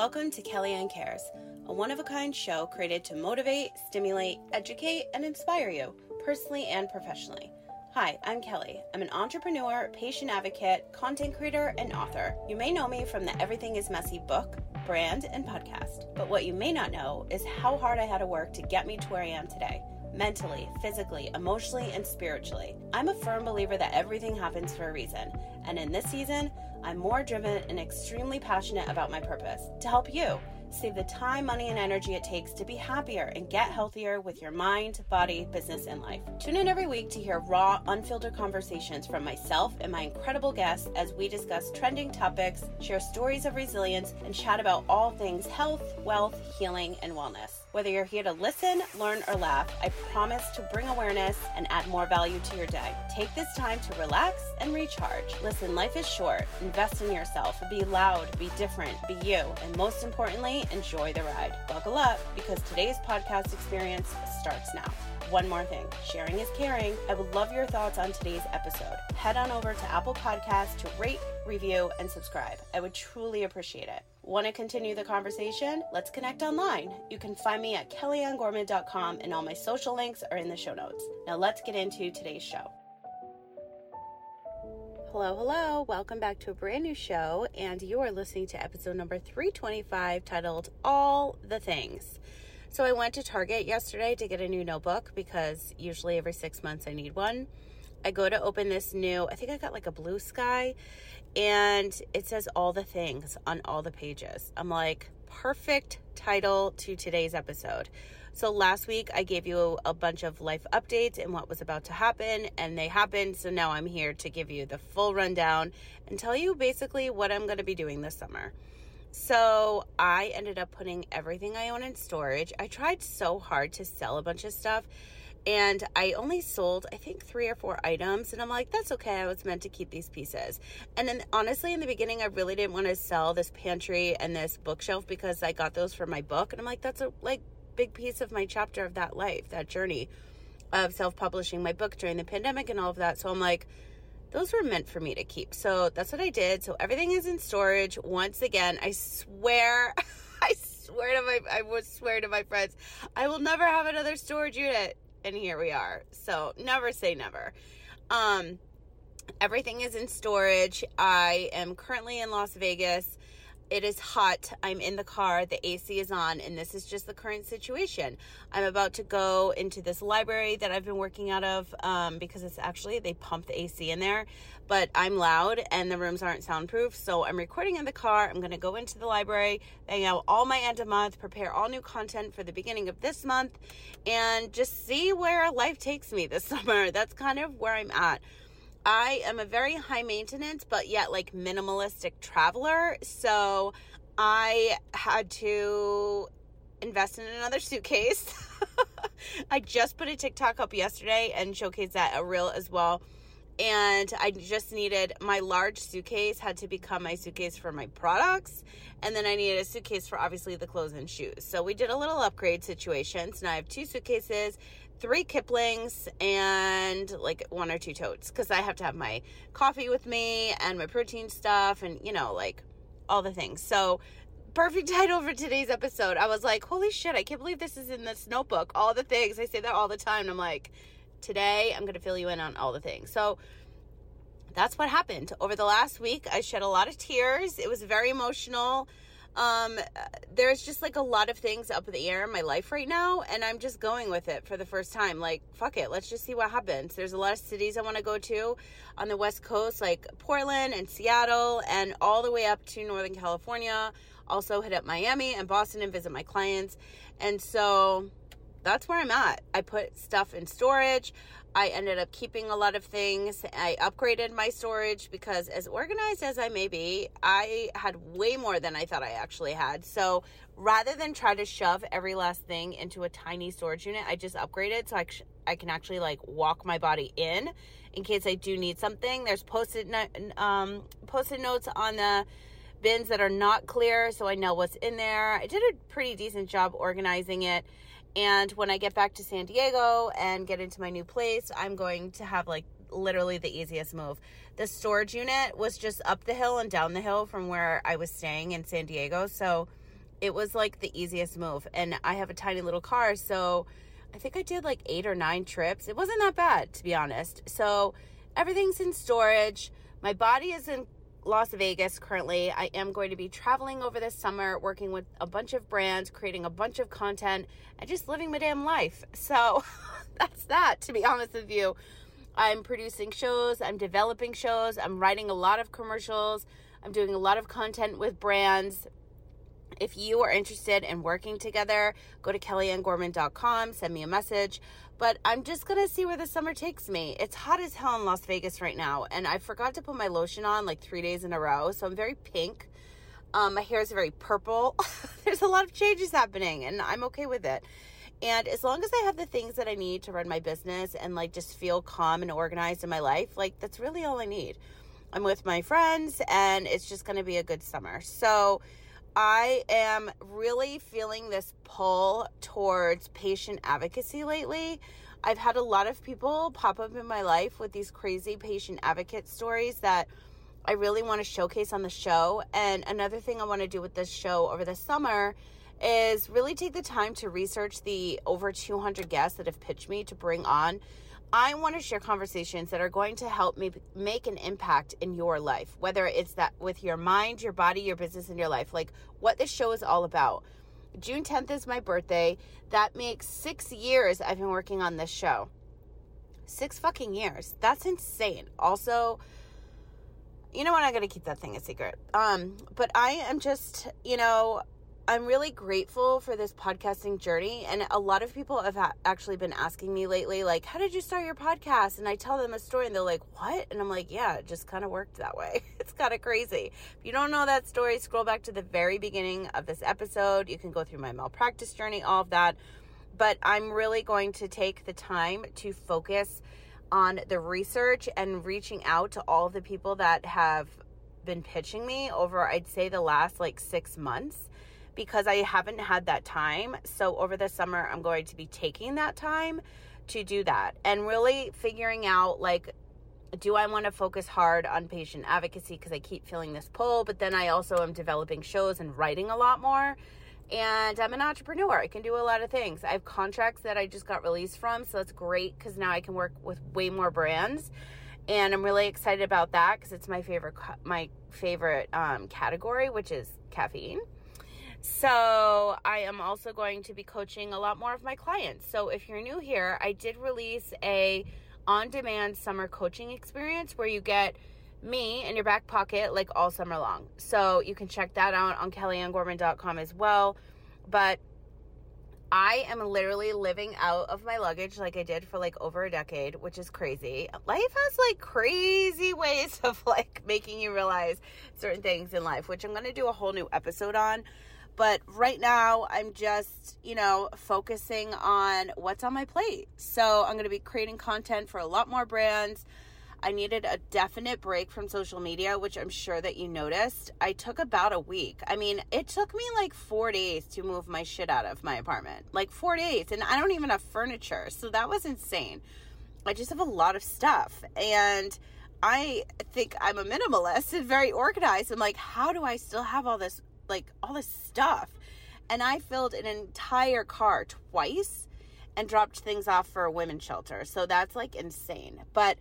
Welcome to Kellyanne Cares, a one of a kind show created to motivate, stimulate, educate, and inspire you, personally and professionally. Hi, I'm Kelly. I'm an entrepreneur, patient advocate, content creator, and author. You may know me from the Everything is Messy book, brand, and podcast. But what you may not know is how hard I had to work to get me to where I am today mentally, physically, emotionally, and spiritually. I'm a firm believer that everything happens for a reason, and in this season, I'm more driven and extremely passionate about my purpose to help you save the time, money, and energy it takes to be happier and get healthier with your mind, body, business, and life. Tune in every week to hear raw, unfiltered conversations from myself and my incredible guests as we discuss trending topics, share stories of resilience, and chat about all things health, wealth, healing, and wellness. Whether you're here to listen, learn, or laugh, I promise to bring awareness and add more value to your day. Take this time to relax and recharge. Listen, life is short. Invest in yourself. Be loud, be different, be you, and most importantly, enjoy the ride. Buckle up because today's podcast experience starts now. One more thing sharing is caring. I would love your thoughts on today's episode. Head on over to Apple Podcasts to rate, review, and subscribe. I would truly appreciate it. Want to continue the conversation? Let's connect online. You can find me at kellyannegorman.com, and all my social links are in the show notes. Now, let's get into today's show. Hello, hello. Welcome back to a brand new show, and you are listening to episode number 325 titled All the Things. So, I went to Target yesterday to get a new notebook because usually every six months I need one. I go to open this new, I think I got like a blue sky, and it says all the things on all the pages. I'm like, perfect title to today's episode. So last week I gave you a bunch of life updates and what was about to happen, and they happened. So now I'm here to give you the full rundown and tell you basically what I'm going to be doing this summer. So I ended up putting everything I own in storage. I tried so hard to sell a bunch of stuff and I only sold, I think, three or four items. And I'm like, that's okay. I was meant to keep these pieces. And then, honestly, in the beginning, I really didn't want to sell this pantry and this bookshelf because I got those for my book. And I'm like, that's a like big piece of my chapter of that life, that journey of self publishing my book during the pandemic and all of that. So I'm like, those were meant for me to keep. So that's what I did. So everything is in storage. Once again, I swear, I swear to my, I would swear to my friends, I will never have another storage unit and here we are. So never say never. Um, everything is in storage. I am currently in Las Vegas. It is hot. I'm in the car. The AC is on, and this is just the current situation. I'm about to go into this library that I've been working out of um, because it's actually, they pump the AC in there, but I'm loud and the rooms aren't soundproof. So I'm recording in the car. I'm going to go into the library, hang out all my end of month, prepare all new content for the beginning of this month, and just see where life takes me this summer. That's kind of where I'm at. I am a very high maintenance, but yet like minimalistic traveler. So I had to invest in another suitcase. I just put a TikTok up yesterday and showcased that a reel as well. And I just needed my large suitcase had to become my suitcase for my products. And then I needed a suitcase for obviously the clothes and shoes. So we did a little upgrade situation. So now I have two suitcases three Kiplings and like one or two totes because I have to have my coffee with me and my protein stuff and you know, like all the things. So, perfect title for today's episode. I was like, holy shit, I can't believe this is in this notebook. All the things. I say that all the time. And I'm like, today I'm going to fill you in on all the things. So, that's what happened. Over the last week, I shed a lot of tears. It was very emotional um there's just like a lot of things up in the air in my life right now and i'm just going with it for the first time like fuck it let's just see what happens there's a lot of cities i want to go to on the west coast like portland and seattle and all the way up to northern california also hit up miami and boston and visit my clients and so that's where I'm at. I put stuff in storage. I ended up keeping a lot of things. I upgraded my storage because, as organized as I may be, I had way more than I thought I actually had. So, rather than try to shove every last thing into a tiny storage unit, I just upgraded so I, I can actually like walk my body in in case I do need something. There's post-it no- um, post-it notes on the bins that are not clear so I know what's in there. I did a pretty decent job organizing it. And when I get back to San Diego and get into my new place, I'm going to have like literally the easiest move. The storage unit was just up the hill and down the hill from where I was staying in San Diego. So it was like the easiest move. And I have a tiny little car, so I think I did like eight or nine trips. It wasn't that bad, to be honest. So everything's in storage. My body is in Las Vegas currently. I am going to be traveling over this summer, working with a bunch of brands, creating a bunch of content, and just living my damn life. So that's that, to be honest with you. I'm producing shows, I'm developing shows, I'm writing a lot of commercials, I'm doing a lot of content with brands. If you are interested in working together, go to kellyannegorman.com, send me a message. But I'm just gonna see where the summer takes me. It's hot as hell in Las Vegas right now, and I forgot to put my lotion on like three days in a row, so I'm very pink. Um, my hair is very purple. There's a lot of changes happening, and I'm okay with it. And as long as I have the things that I need to run my business and like just feel calm and organized in my life, like that's really all I need. I'm with my friends and it's just going to be a good summer. So I am really feeling this pull towards patient advocacy lately. I've had a lot of people pop up in my life with these crazy patient advocate stories that I really want to showcase on the show. And another thing I want to do with this show over the summer is really take the time to research the over 200 guests that have pitched me to bring on. I want to share conversations that are going to help me make an impact in your life, whether it's that with your mind, your body, your business, and your life, like what this show is all about. June 10th is my birthday. That makes six years I've been working on this show. Six fucking years. That's insane. Also, you know what? Going to keep that thing a secret. Um, but I am just, you know, I'm really grateful for this podcasting journey. And a lot of people have ha- actually been asking me lately, like, how did you start your podcast? And I tell them a story and they're like, what? And I'm like, yeah, it just kind of worked that way. it's kind of crazy. If you don't know that story, scroll back to the very beginning of this episode. You can go through my malpractice journey, all of that. But I'm really going to take the time to focus on the research and reaching out to all the people that have been pitching me over, I'd say, the last like six months because I haven't had that time. So over the summer, I'm going to be taking that time to do that and really figuring out like, do I want to focus hard on patient advocacy because I keep feeling this pull, but then I also am developing shows and writing a lot more. And I'm an entrepreneur. I can do a lot of things. I have contracts that I just got released from, so that's great because now I can work with way more brands and I'm really excited about that because it's my favorite my favorite um, category, which is caffeine. So, I am also going to be coaching a lot more of my clients. So, if you're new here, I did release a on-demand summer coaching experience where you get me in your back pocket like all summer long. So, you can check that out on kellyannegorman.com as well. But I am literally living out of my luggage like I did for like over a decade, which is crazy. Life has like crazy ways of like making you realize certain things in life, which I'm going to do a whole new episode on. But right now, I'm just, you know, focusing on what's on my plate. So I'm going to be creating content for a lot more brands. I needed a definite break from social media, which I'm sure that you noticed. I took about a week. I mean, it took me like four days to move my shit out of my apartment. Like four days. And I don't even have furniture. So that was insane. I just have a lot of stuff. And I think I'm a minimalist and very organized. I'm like, how do I still have all this like all this stuff. And I filled an entire car twice and dropped things off for a women's shelter. So that's like insane. But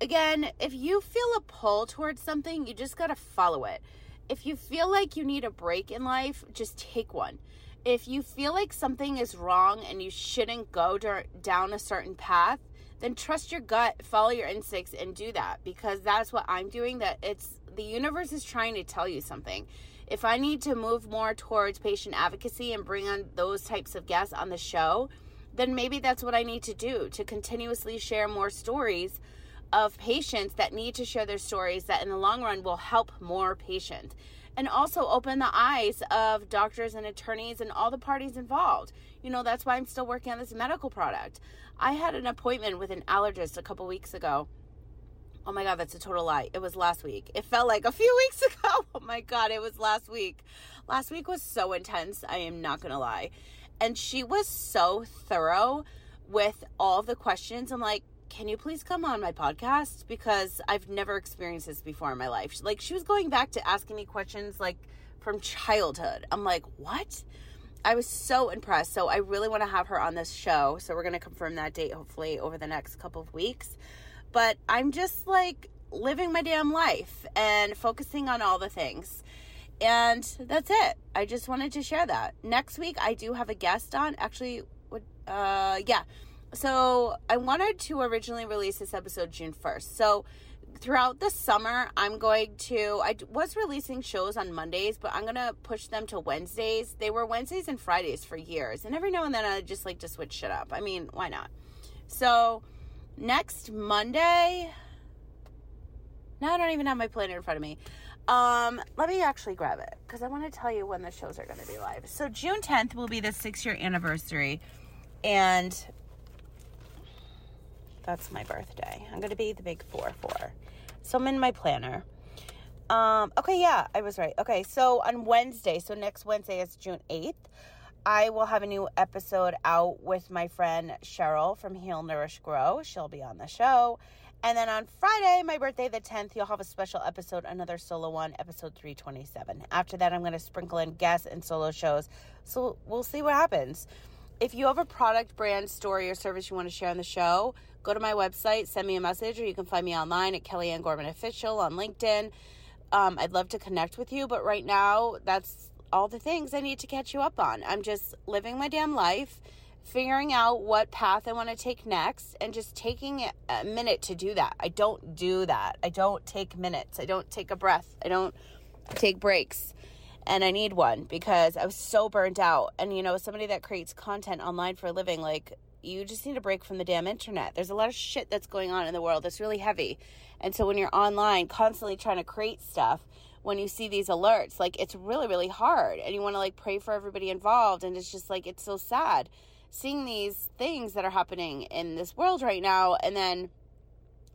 again, if you feel a pull towards something, you just got to follow it. If you feel like you need a break in life, just take one. If you feel like something is wrong and you shouldn't go down a certain path, then trust your gut, follow your instincts and do that because that's what I'm doing that it's the universe is trying to tell you something if I need to move more towards patient advocacy and bring on those types of guests on the show, then maybe that's what I need to do to continuously share more stories of patients that need to share their stories that in the long run will help more patients and also open the eyes of doctors and attorneys and all the parties involved. You know, that's why I'm still working on this medical product. I had an appointment with an allergist a couple weeks ago Oh my God, that's a total lie. It was last week. It felt like a few weeks ago. Oh my God, it was last week. Last week was so intense. I am not going to lie. And she was so thorough with all the questions. I'm like, can you please come on my podcast? Because I've never experienced this before in my life. Like, she was going back to asking me questions like from childhood. I'm like, what? I was so impressed. So I really want to have her on this show. So we're going to confirm that date hopefully over the next couple of weeks. But I'm just like living my damn life and focusing on all the things. And that's it. I just wanted to share that. Next week I do have a guest on. Actually, what uh yeah. So I wanted to originally release this episode June 1st. So throughout the summer, I'm going to. I was releasing shows on Mondays, but I'm gonna push them to Wednesdays. They were Wednesdays and Fridays for years, and every now and then I just like to switch shit up. I mean, why not? So next Monday. Now I don't even have my planner in front of me. Um, let me actually grab it because I want to tell you when the shows are going to be live. So June 10th will be the six year anniversary, and that's my birthday. I'm going to be the big 4 4. So I'm in my planner. Um, okay, yeah, I was right. Okay, so on Wednesday, so next Wednesday is June 8th, I will have a new episode out with my friend Cheryl from Heal Nourish Grow. She'll be on the show. And then on Friday, my birthday, the 10th, you'll have a special episode, another solo one, episode 327. After that, I'm going to sprinkle in guests and solo shows. So we'll see what happens. If you have a product, brand, story, or service you want to share on the show, go to my website, send me a message, or you can find me online at Kellyanne Gorman Official on LinkedIn. Um, I'd love to connect with you, but right now, that's all the things I need to catch you up on. I'm just living my damn life, figuring out what path I want to take next, and just taking a minute to do that. I don't do that. I don't take minutes. I don't take a breath. I don't take breaks and I need one because I was so burnt out. And you know, somebody that creates content online for a living, like you just need a break from the damn internet. There's a lot of shit that's going on in the world that's really heavy. And so when you're online constantly trying to create stuff, when you see these alerts, like it's really, really hard. And you want to like pray for everybody involved. And it's just like, it's so sad seeing these things that are happening in this world right now. And then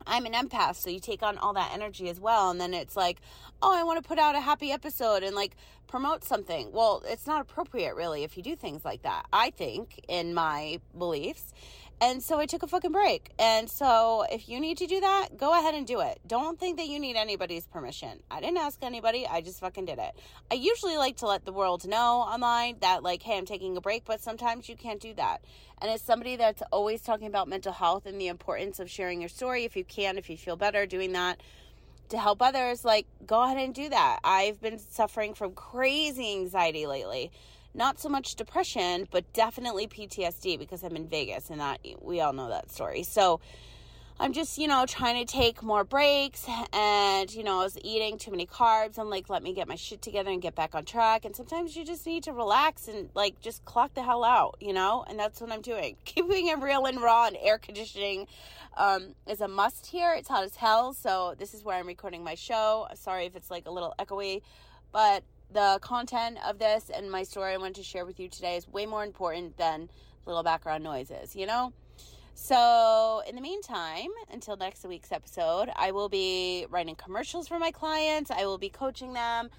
I'm an empath, so you take on all that energy as well. And then it's like, oh, I want to put out a happy episode and like promote something. Well, it's not appropriate, really, if you do things like that, I think, in my beliefs. And so I took a fucking break. And so if you need to do that, go ahead and do it. Don't think that you need anybody's permission. I didn't ask anybody. I just fucking did it. I usually like to let the world know online that, like, hey, I'm taking a break, but sometimes you can't do that. And as somebody that's always talking about mental health and the importance of sharing your story, if you can, if you feel better doing that to help others, like, go ahead and do that. I've been suffering from crazy anxiety lately not so much depression, but definitely PTSD because I'm in Vegas and that we all know that story. So I'm just, you know, trying to take more breaks and, you know, I was eating too many carbs. I'm like, let me get my shit together and get back on track. And sometimes you just need to relax and like just clock the hell out, you know? And that's what I'm doing. Keeping it real and raw and air conditioning um, is a must here. It's hot as hell. So this is where I'm recording my show. Sorry if it's like a little echoey, but the content of this and my story I wanted to share with you today is way more important than little background noises, you know? So, in the meantime, until next week's episode, I will be writing commercials for my clients. I will be coaching them.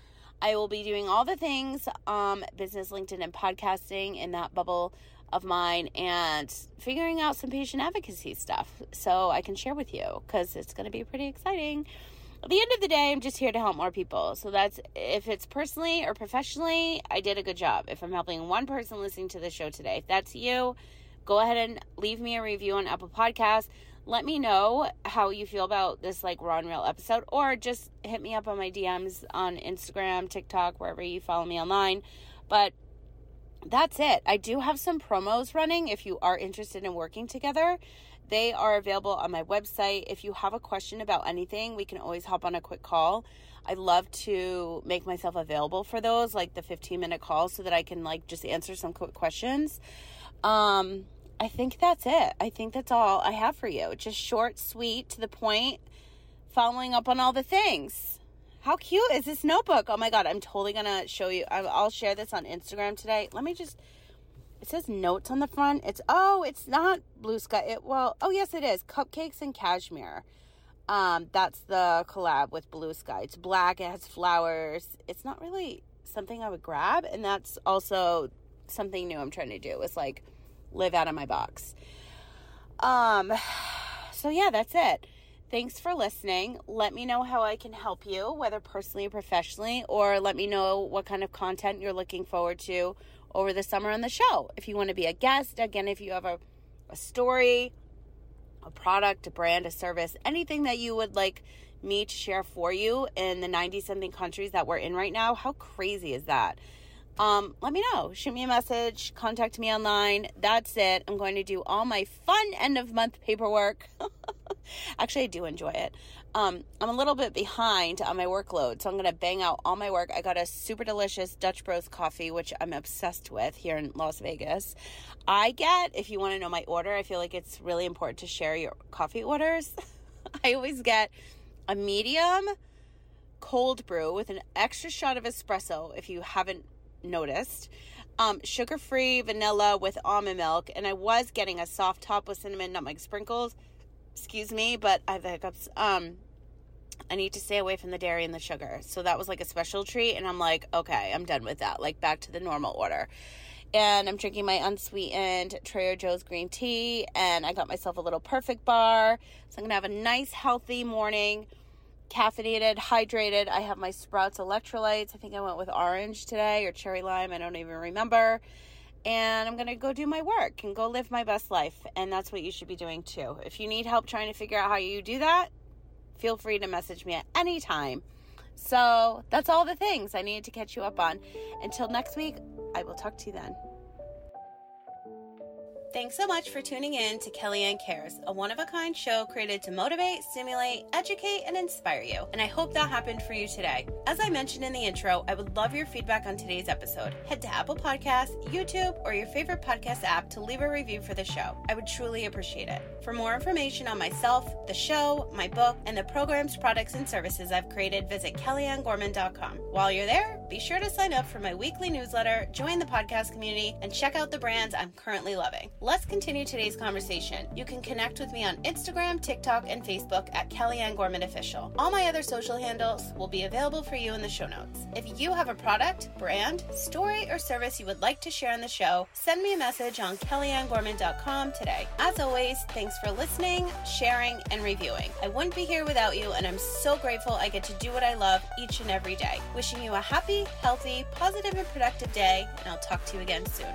I will be doing all the things um business, LinkedIn and podcasting in that bubble of mine and figuring out some patient advocacy stuff so I can share with you cuz it's going to be pretty exciting at the end of the day, I'm just here to help more people. So that's if it's personally or professionally, I did a good job. If I'm helping one person listening to the show today, if that's you, go ahead and leave me a review on Apple Podcasts. Let me know how you feel about this like raw and real episode, or just hit me up on my DMs on Instagram, TikTok, wherever you follow me online. But that's it. I do have some promos running if you are interested in working together. They are available on my website. If you have a question about anything, we can always hop on a quick call. I love to make myself available for those, like the 15 minute calls, so that I can like just answer some quick questions. Um, I think that's it. I think that's all I have for you. Just short, sweet, to the point, following up on all the things. How cute is this notebook? Oh my god, I'm totally gonna show you. I'll share this on Instagram today. Let me just it says notes on the front. It's oh, it's not blue sky. It well, oh yes, it is. Cupcakes and cashmere. Um, that's the collab with Blue Sky. It's black. It has flowers. It's not really something I would grab, and that's also something new I'm trying to do. Is like live out of my box. Um, so yeah, that's it. Thanks for listening. Let me know how I can help you, whether personally or professionally, or let me know what kind of content you're looking forward to over the summer on the show. If you want to be a guest, again, if you have a, a story, a product, a brand, a service, anything that you would like me to share for you in the 90 something countries that we're in right now, how crazy is that? Um, let me know. Shoot me a message, contact me online. That's it. I'm going to do all my fun end of month paperwork. Actually, I do enjoy it. Um, I'm a little bit behind on my workload, so I'm going to bang out all my work. I got a super delicious Dutch Bros coffee, which I'm obsessed with here in Las Vegas. I get, if you want to know my order, I feel like it's really important to share your coffee orders. I always get a medium cold brew with an extra shot of espresso if you haven't noticed. Um, sugar free vanilla with almond milk, and I was getting a soft top with cinnamon nutmeg sprinkles. Excuse me, but I have the hiccups. Um, I need to stay away from the dairy and the sugar. So that was like a special treat, and I'm like, okay, I'm done with that. Like back to the normal order. And I'm drinking my unsweetened Trader Joe's green tea, and I got myself a little perfect bar. So I'm gonna have a nice, healthy morning caffeinated, hydrated. I have my Sprouts electrolytes. I think I went with orange today or cherry lime. I don't even remember. And I'm going to go do my work and go live my best life. And that's what you should be doing too. If you need help trying to figure out how you do that, feel free to message me at any time. So that's all the things I needed to catch you up on. Until next week, I will talk to you then. Thanks so much for tuning in to Kellyanne Cares, a one of a kind show created to motivate, stimulate, educate, and inspire you. And I hope that happened for you today. As I mentioned in the intro, I would love your feedback on today's episode. Head to Apple Podcasts, YouTube, or your favorite podcast app to leave a review for the show. I would truly appreciate it. For more information on myself, the show, my book, and the programs, products, and services I've created, visit KellyanneGorman.com. While you're there, be sure to sign up for my weekly newsletter, join the podcast community, and check out the brands I'm currently loving. Let's continue today's conversation. You can connect with me on Instagram, TikTok, and Facebook at Kellyanne Gorman Official. All my other social handles will be available for you in the show notes. If you have a product, brand, story, or service you would like to share on the show, send me a message on KellyanneGorman.com today. As always, thanks for listening, sharing, and reviewing. I wouldn't be here without you, and I'm so grateful I get to do what I love each and every day. Wishing you a healthy, positive, and productive day, and I'll talk to you again soon.